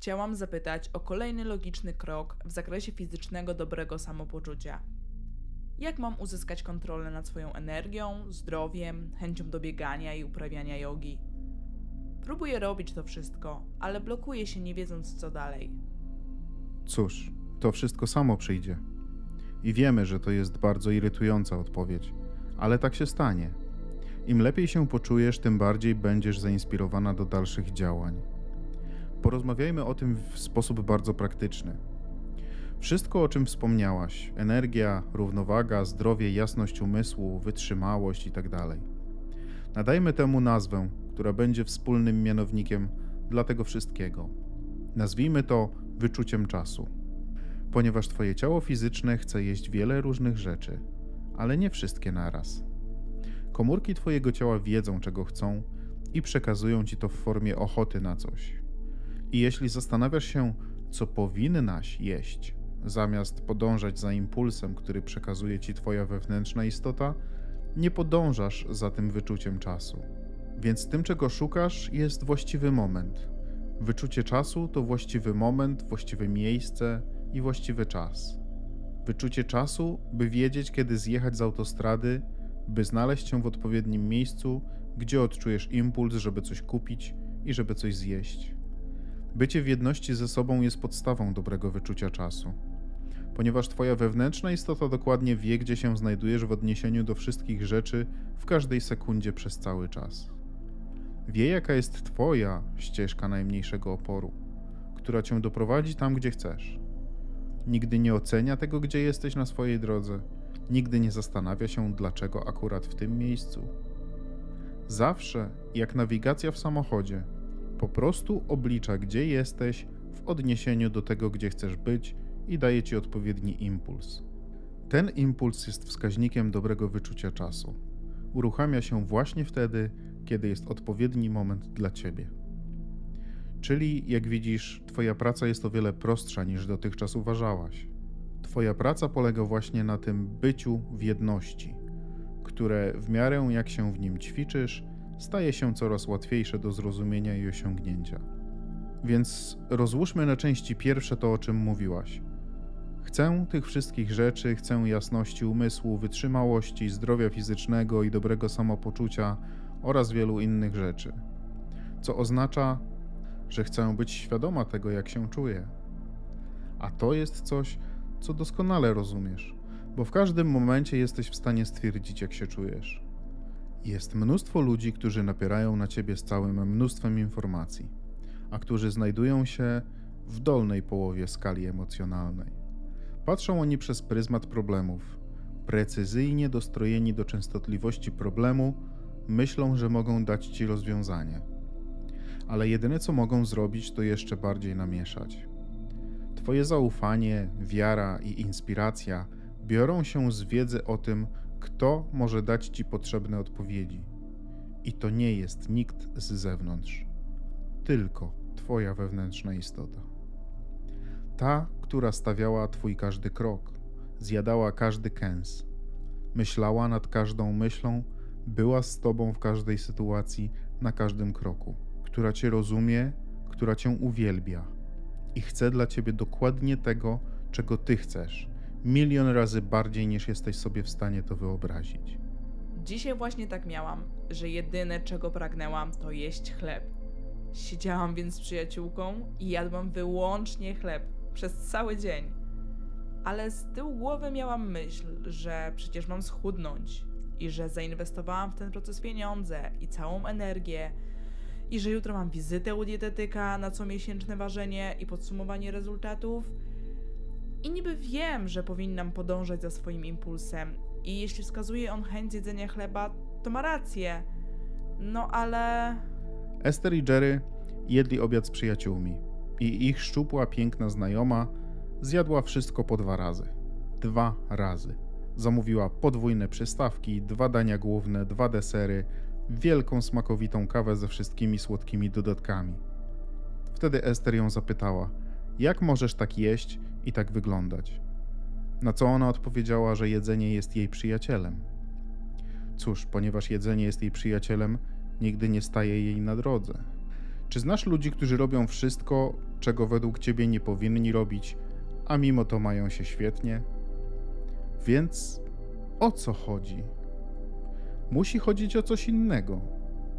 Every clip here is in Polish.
chciałam zapytać o kolejny logiczny krok w zakresie fizycznego dobrego samopoczucia. Jak mam uzyskać kontrolę nad swoją energią, zdrowiem, chęcią do biegania i uprawiania jogi? Próbuję robić to wszystko, ale blokuję się nie wiedząc co dalej. Cóż, to wszystko samo przyjdzie. I wiemy, że to jest bardzo irytująca odpowiedź, ale tak się stanie. Im lepiej się poczujesz, tym bardziej będziesz zainspirowana do dalszych działań. Porozmawiajmy o tym w sposób bardzo praktyczny. Wszystko, o czym wspomniałaś energia, równowaga, zdrowie, jasność umysłu, wytrzymałość itd. Tak Nadajmy temu nazwę, która będzie wspólnym mianownikiem dla tego wszystkiego. Nazwijmy to wyczuciem czasu. Ponieważ Twoje ciało fizyczne chce jeść wiele różnych rzeczy, ale nie wszystkie naraz. Komórki Twojego ciała wiedzą, czego chcą i przekazują Ci to w formie ochoty na coś. I jeśli zastanawiasz się, co powinnaś jeść, zamiast podążać za impulsem, który przekazuje Ci Twoja wewnętrzna istota, nie podążasz za tym wyczuciem czasu. Więc tym, czego szukasz, jest właściwy moment. Wyczucie czasu to właściwy moment, właściwe miejsce i właściwy czas. Wyczucie czasu, by wiedzieć, kiedy zjechać z autostrady, by znaleźć się w odpowiednim miejscu, gdzie odczujesz impuls, żeby coś kupić i żeby coś zjeść. Bycie w jedności ze sobą jest podstawą dobrego wyczucia czasu, ponieważ Twoja wewnętrzna istota dokładnie wie, gdzie się znajdujesz w odniesieniu do wszystkich rzeczy w każdej sekundzie przez cały czas. Wie, jaka jest Twoja ścieżka najmniejszego oporu, która Cię doprowadzi tam, gdzie chcesz. Nigdy nie ocenia tego, gdzie jesteś na swojej drodze, nigdy nie zastanawia się, dlaczego akurat w tym miejscu. Zawsze, jak nawigacja w samochodzie, po prostu oblicza, gdzie jesteś w odniesieniu do tego, gdzie chcesz być i daje ci odpowiedni impuls. Ten impuls jest wskaźnikiem dobrego wyczucia czasu. Uruchamia się właśnie wtedy, kiedy jest odpowiedni moment dla ciebie. Czyli, jak widzisz, Twoja praca jest o wiele prostsza niż dotychczas uważałaś. Twoja praca polega właśnie na tym byciu w jedności, które w miarę jak się w nim ćwiczysz, staje się coraz łatwiejsze do zrozumienia i osiągnięcia. Więc rozłóżmy na części pierwsze to, o czym mówiłaś. Chcę tych wszystkich rzeczy, chcę jasności umysłu, wytrzymałości, zdrowia fizycznego i dobrego samopoczucia oraz wielu innych rzeczy. Co oznacza, że chcę być świadoma tego, jak się czuję. A to jest coś, co doskonale rozumiesz, bo w każdym momencie jesteś w stanie stwierdzić, jak się czujesz. Jest mnóstwo ludzi, którzy napierają na ciebie z całym mnóstwem informacji, a którzy znajdują się w dolnej połowie skali emocjonalnej. Patrzą oni przez pryzmat problemów. Precyzyjnie dostrojeni do częstotliwości problemu, myślą, że mogą dać ci rozwiązanie. Ale jedyne co mogą zrobić, to jeszcze bardziej namieszać. Twoje zaufanie, wiara i inspiracja biorą się z wiedzy o tym, kto może dać ci potrzebne odpowiedzi. I to nie jest nikt z zewnątrz, tylko Twoja wewnętrzna istota. Ta, która stawiała Twój każdy krok, zjadała każdy kęs, myślała nad każdą myślą, była z Tobą w każdej sytuacji, na każdym kroku, która Cię rozumie, która Cię uwielbia i chce dla Ciebie dokładnie tego, czego Ty chcesz, milion razy bardziej niż jesteś sobie w stanie to wyobrazić. Dzisiaj właśnie tak miałam, że jedyne czego pragnęłam to jeść chleb. Siedziałam więc z przyjaciółką i jadłam wyłącznie chleb przez cały dzień. Ale z tyłu głowy miałam myśl, że przecież mam schudnąć i że zainwestowałam w ten proces pieniądze i całą energię i że jutro mam wizytę u dietetyka na comiesięczne ważenie i podsumowanie rezultatów. I niby wiem, że powinnam podążać za swoim impulsem i jeśli wskazuje on chęć jedzenia chleba, to ma rację. No ale... Esther i Jerry jedli obiad z przyjaciółmi i ich szczupła, piękna znajoma zjadła wszystko po dwa razy. Dwa razy. Zamówiła podwójne przystawki, dwa dania główne, dwa desery, wielką smakowitą kawę ze wszystkimi słodkimi dodatkami. Wtedy Ester ją zapytała: Jak możesz tak jeść i tak wyglądać? Na co ona odpowiedziała, że jedzenie jest jej przyjacielem. Cóż, ponieważ jedzenie jest jej przyjacielem, nigdy nie staje jej na drodze. Czy znasz ludzi, którzy robią wszystko, czego według ciebie nie powinni robić, a mimo to mają się świetnie. Więc o co chodzi? Musi chodzić o coś innego.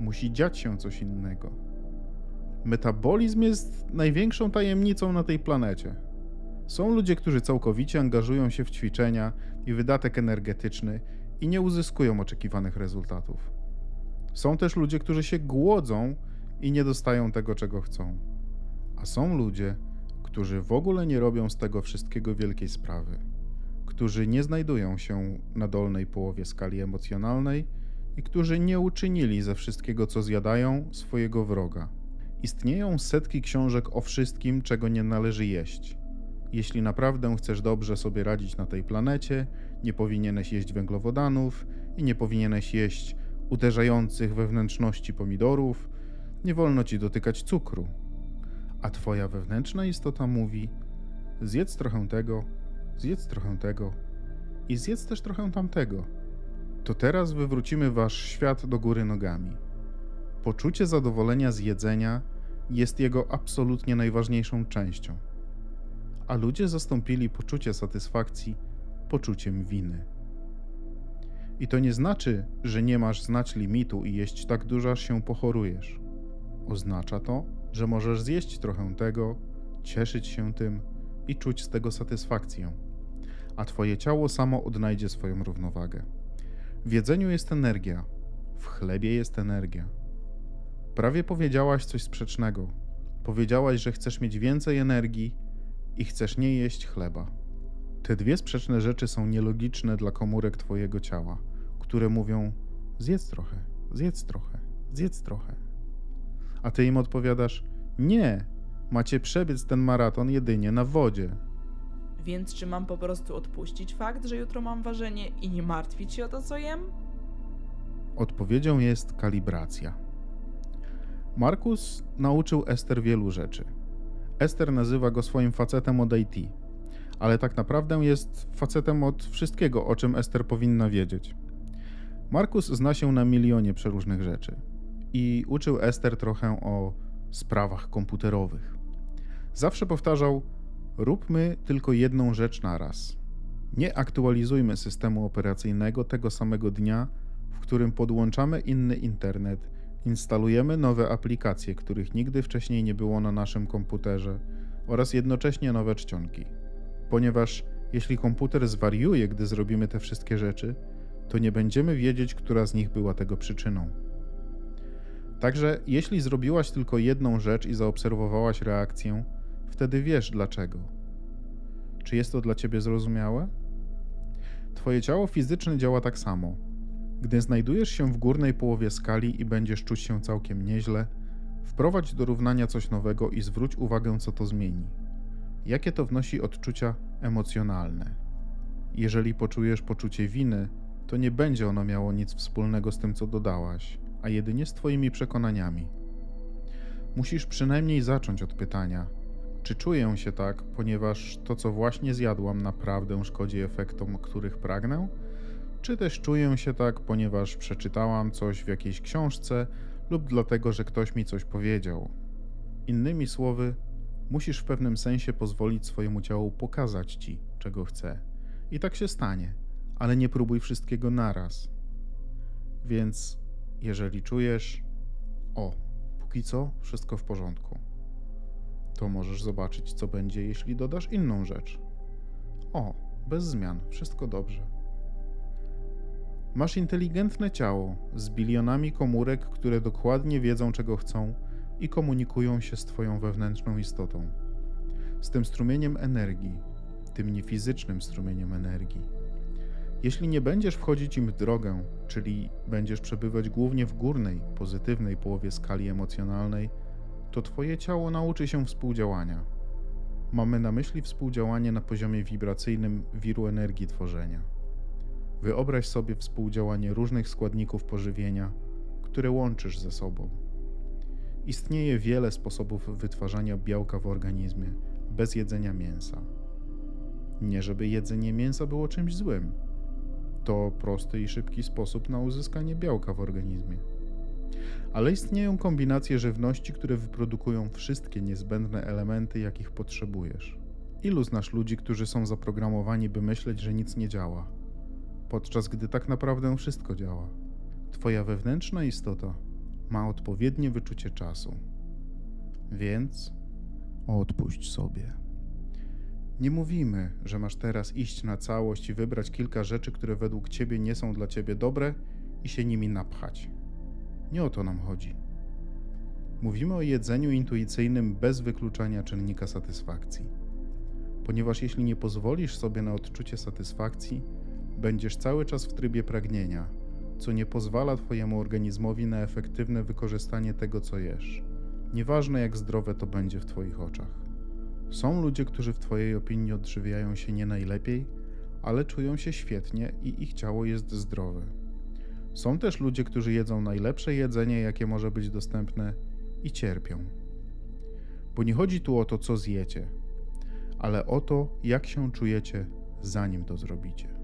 Musi dziać się coś innego. Metabolizm jest największą tajemnicą na tej planecie. Są ludzie, którzy całkowicie angażują się w ćwiczenia i wydatek energetyczny i nie uzyskują oczekiwanych rezultatów. Są też ludzie, którzy się głodzą i nie dostają tego, czego chcą. A są ludzie, którzy w ogóle nie robią z tego wszystkiego wielkiej sprawy, którzy nie znajdują się na dolnej połowie skali emocjonalnej i którzy nie uczynili ze wszystkiego, co zjadają, swojego wroga. Istnieją setki książek o wszystkim, czego nie należy jeść. Jeśli naprawdę chcesz dobrze sobie radzić na tej planecie, nie powinieneś jeść węglowodanów i nie powinieneś jeść uderzających we wnętrzności pomidorów, nie wolno ci dotykać cukru. A twoja wewnętrzna istota mówi: zjedz trochę tego, zjedz trochę tego i zjedz też trochę tamtego. To teraz wywrócimy wasz świat do góry nogami. Poczucie zadowolenia z jedzenia jest jego absolutnie najważniejszą częścią. A ludzie zastąpili poczucie satysfakcji poczuciem winy. I to nie znaczy, że nie masz znać limitu i jeść tak dużo, aż się pochorujesz. Oznacza to, że możesz zjeść trochę tego, cieszyć się tym i czuć z tego satysfakcję, a twoje ciało samo odnajdzie swoją równowagę. W jedzeniu jest energia, w chlebie jest energia. Prawie powiedziałaś coś sprzecznego. Powiedziałaś, że chcesz mieć więcej energii i chcesz nie jeść chleba. Te dwie sprzeczne rzeczy są nielogiczne dla komórek Twojego ciała, które mówią: zjedz trochę, zjedz trochę, zjedz trochę. A Ty im odpowiadasz: nie, macie przebiec ten maraton jedynie na wodzie. Więc czy mam po prostu odpuścić fakt, że jutro mam ważenie i nie martwić się o to, co jem? Odpowiedzią jest kalibracja. Markus nauczył Ester wielu rzeczy. Ester nazywa go swoim facetem od IT, ale tak naprawdę jest facetem od wszystkiego, o czym Ester powinna wiedzieć. Markus zna się na milionie przeróżnych rzeczy i uczył Ester trochę o sprawach komputerowych. Zawsze powtarzał: Róbmy tylko jedną rzecz na raz. Nie aktualizujmy systemu operacyjnego tego samego dnia, w którym podłączamy inny internet, instalujemy nowe aplikacje, których nigdy wcześniej nie było na naszym komputerze, oraz jednocześnie nowe czcionki. Ponieważ jeśli komputer zwariuje, gdy zrobimy te wszystkie rzeczy, to nie będziemy wiedzieć, która z nich była tego przyczyną. Także jeśli zrobiłaś tylko jedną rzecz i zaobserwowałaś reakcję, wtedy wiesz dlaczego. Czy jest to dla ciebie zrozumiałe? Twoje ciało fizyczne działa tak samo. Gdy znajdujesz się w górnej połowie skali i będziesz czuć się całkiem nieźle, wprowadź do równania coś nowego i zwróć uwagę, co to zmieni. Jakie to wnosi odczucia emocjonalne. Jeżeli poczujesz poczucie winy, to nie będzie ono miało nic wspólnego z tym, co dodałaś, a jedynie z Twoimi przekonaniami. Musisz przynajmniej zacząć od pytania: czy czuję się tak, ponieważ to, co właśnie zjadłam, naprawdę szkodzi efektom, których pragnę? Czy też czuję się tak, ponieważ przeczytałam coś w jakiejś książce lub dlatego, że ktoś mi coś powiedział? Innymi słowy, musisz w pewnym sensie pozwolić swojemu ciału pokazać ci, czego chce. I tak się stanie, ale nie próbuj wszystkiego naraz. Więc jeżeli czujesz, o, póki co wszystko w porządku, to możesz zobaczyć, co będzie, jeśli dodasz inną rzecz. O, bez zmian, wszystko dobrze. Masz inteligentne ciało z bilionami komórek, które dokładnie wiedzą, czego chcą i komunikują się z Twoją wewnętrzną istotą. Z tym strumieniem energii, tym niefizycznym strumieniem energii. Jeśli nie będziesz wchodzić im w drogę, czyli będziesz przebywać głównie w górnej, pozytywnej połowie skali emocjonalnej, to Twoje ciało nauczy się współdziałania. Mamy na myśli współdziałanie na poziomie wibracyjnym wiru energii tworzenia. Wyobraź sobie współdziałanie różnych składników pożywienia, które łączysz ze sobą. Istnieje wiele sposobów wytwarzania białka w organizmie bez jedzenia mięsa. Nie żeby jedzenie mięsa było czymś złym. To prosty i szybki sposób na uzyskanie białka w organizmie. Ale istnieją kombinacje żywności, które wyprodukują wszystkie niezbędne elementy, jakich potrzebujesz. Ilu znasz ludzi, którzy są zaprogramowani, by myśleć, że nic nie działa, podczas gdy tak naprawdę wszystko działa? Twoja wewnętrzna istota ma odpowiednie wyczucie czasu. Więc odpuść sobie. Nie mówimy, że masz teraz iść na całość i wybrać kilka rzeczy, które według ciebie nie są dla ciebie dobre i się nimi napchać. Nie o to nam chodzi. Mówimy o jedzeniu intuicyjnym bez wykluczania czynnika satysfakcji. Ponieważ jeśli nie pozwolisz sobie na odczucie satysfakcji, będziesz cały czas w trybie pragnienia, co nie pozwala Twojemu organizmowi na efektywne wykorzystanie tego, co jesz. Nieważne jak zdrowe to będzie w Twoich oczach. Są ludzie, którzy w Twojej opinii odżywiają się nie najlepiej, ale czują się świetnie i ich ciało jest zdrowe. Są też ludzie, którzy jedzą najlepsze jedzenie, jakie może być dostępne i cierpią. Bo nie chodzi tu o to, co zjecie, ale o to, jak się czujecie, zanim to zrobicie.